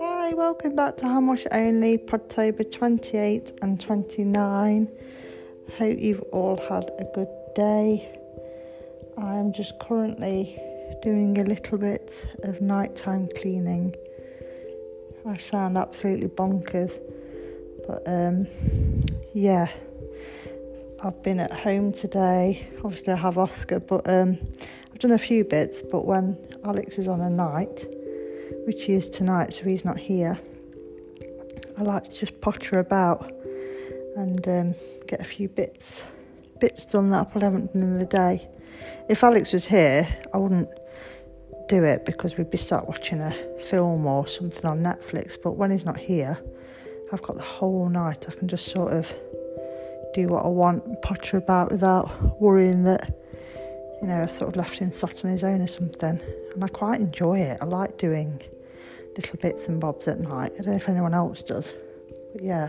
Hi, welcome back to Much Only, Podtober 28 and 29. Hope you've all had a good day. I'm just currently doing a little bit of nighttime cleaning. I sound absolutely bonkers, but um, yeah, I've been at home today. Obviously, I have Oscar, but um, done a few bits. But when Alex is on a night, which he is tonight, so he's not here, I like to just potter about and um, get a few bits bits done that I probably haven't done in the day. If Alex was here, I wouldn't do it because we'd be sat watching a film or something on Netflix. But when he's not here, I've got the whole night. I can just sort of do what I want, potter about without worrying that, you know, I sort of left him sat on his own or something. And I quite enjoy it. I like doing little bits and bobs at night. I don't know if anyone else does, but yeah,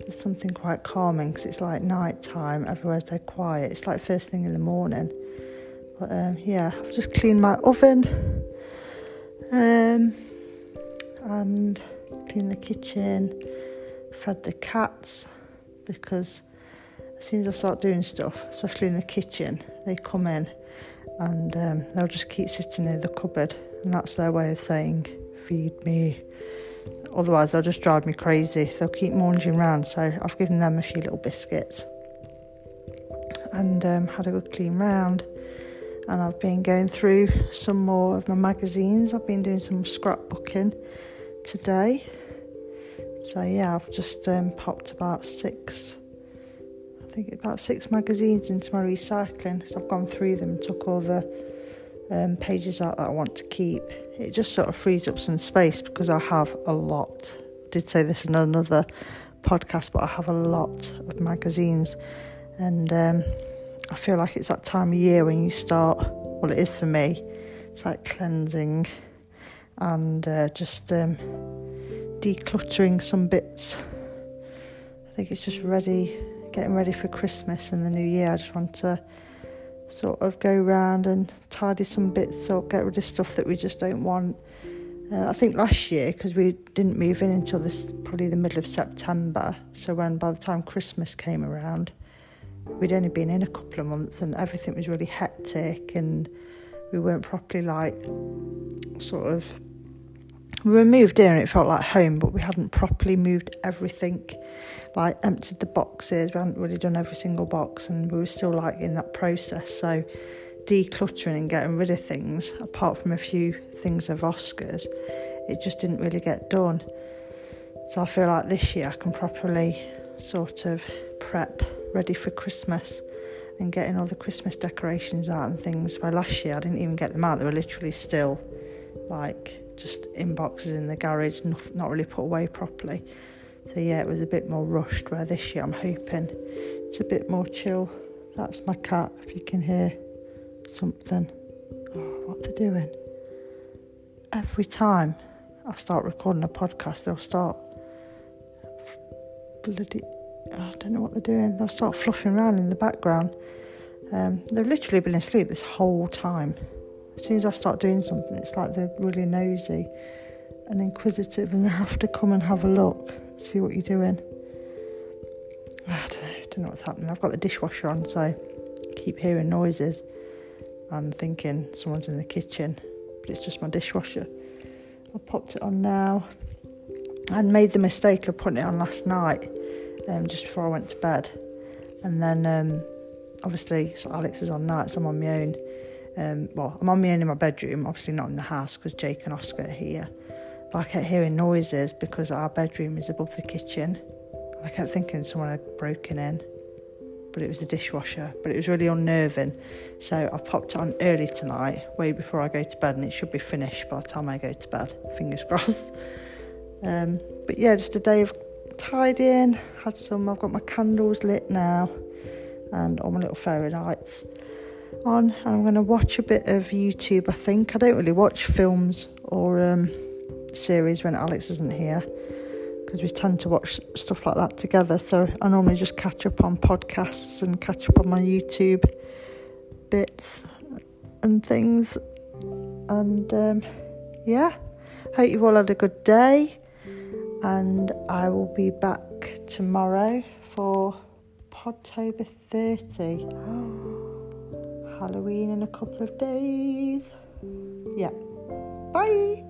there's something quite calming because it's like night time, everywhere's dead quiet. It's like first thing in the morning. But um, yeah, I've just cleaned my oven um, and cleaned the kitchen, fed the cats because as soon as I start doing stuff, especially in the kitchen, they come in and um, they'll just keep sitting in the cupboard, and that's their way of saying, Feed me. Otherwise, they'll just drive me crazy. They'll keep munging around, so I've given them a few little biscuits and um, had a good clean round. And I've been going through some more of my magazines. I've been doing some scrapbooking today. So, yeah, I've just um, popped about six think about six magazines into my recycling. So I've gone through them, and took all the um, pages out that I want to keep. It just sort of frees up some space because I have a lot. I did say this in another podcast, but I have a lot of magazines, and um, I feel like it's that time of year when you start. Well, it is for me. It's like cleansing and uh, just um, decluttering some bits. I think it's just ready getting ready for Christmas and the new year. I just want to sort of go around and tidy some bits up, get rid of stuff that we just don't want. Uh, I think last year, because we didn't move in until this probably the middle of September, so when by the time Christmas came around, we'd only been in a couple of months and everything was really hectic and we weren't properly like sort of we were moved in and it felt like home, but we hadn't properly moved everything, like emptied the boxes. We hadn't really done every single box, and we were still like in that process. So, decluttering and getting rid of things, apart from a few things of Oscars, it just didn't really get done. So, I feel like this year I can properly sort of prep ready for Christmas and getting all the Christmas decorations out and things. Where last year I didn't even get them out, they were literally still like just in boxes in the garage, not, not really put away properly. So yeah, it was a bit more rushed. Where this year I'm hoping it's a bit more chill. That's my cat. If you can hear something, oh, what they're doing. Every time I start recording a podcast, they'll start bloody. I don't know what they're doing. They'll start fluffing around in the background. Um, they've literally been asleep this whole time. As soon as I start doing something, it's like they're really nosy and inquisitive and they have to come and have a look, see what you're doing. I don't know, don't know what's happening. I've got the dishwasher on, so I keep hearing noises and thinking someone's in the kitchen, but it's just my dishwasher. I popped it on now and made the mistake of putting it on last night, um, just before I went to bed. And then, um, obviously, so Alex is on nights, I'm on my own. Um, well, I'm on my own in my bedroom, obviously not in the house because Jake and Oscar are here. But I kept hearing noises because our bedroom is above the kitchen. I kept thinking someone had broken in, but it was a dishwasher. But it was really unnerving. So I popped it on early tonight, way before I go to bed, and it should be finished by the time I go to bed. Fingers crossed. Um, but yeah, just a day of tidying. Had some. I've got my candles lit now, and all my little fairy lights on I'm going to watch a bit of YouTube. I think I don't really watch films or um, series when Alex isn't here because we tend to watch stuff like that together. So I normally just catch up on podcasts and catch up on my YouTube bits. and things. And um, yeah, hope you've all had a good day. And I will be back tomorrow for Podtober 30. Halloween in a couple of days. Yeah. Bye.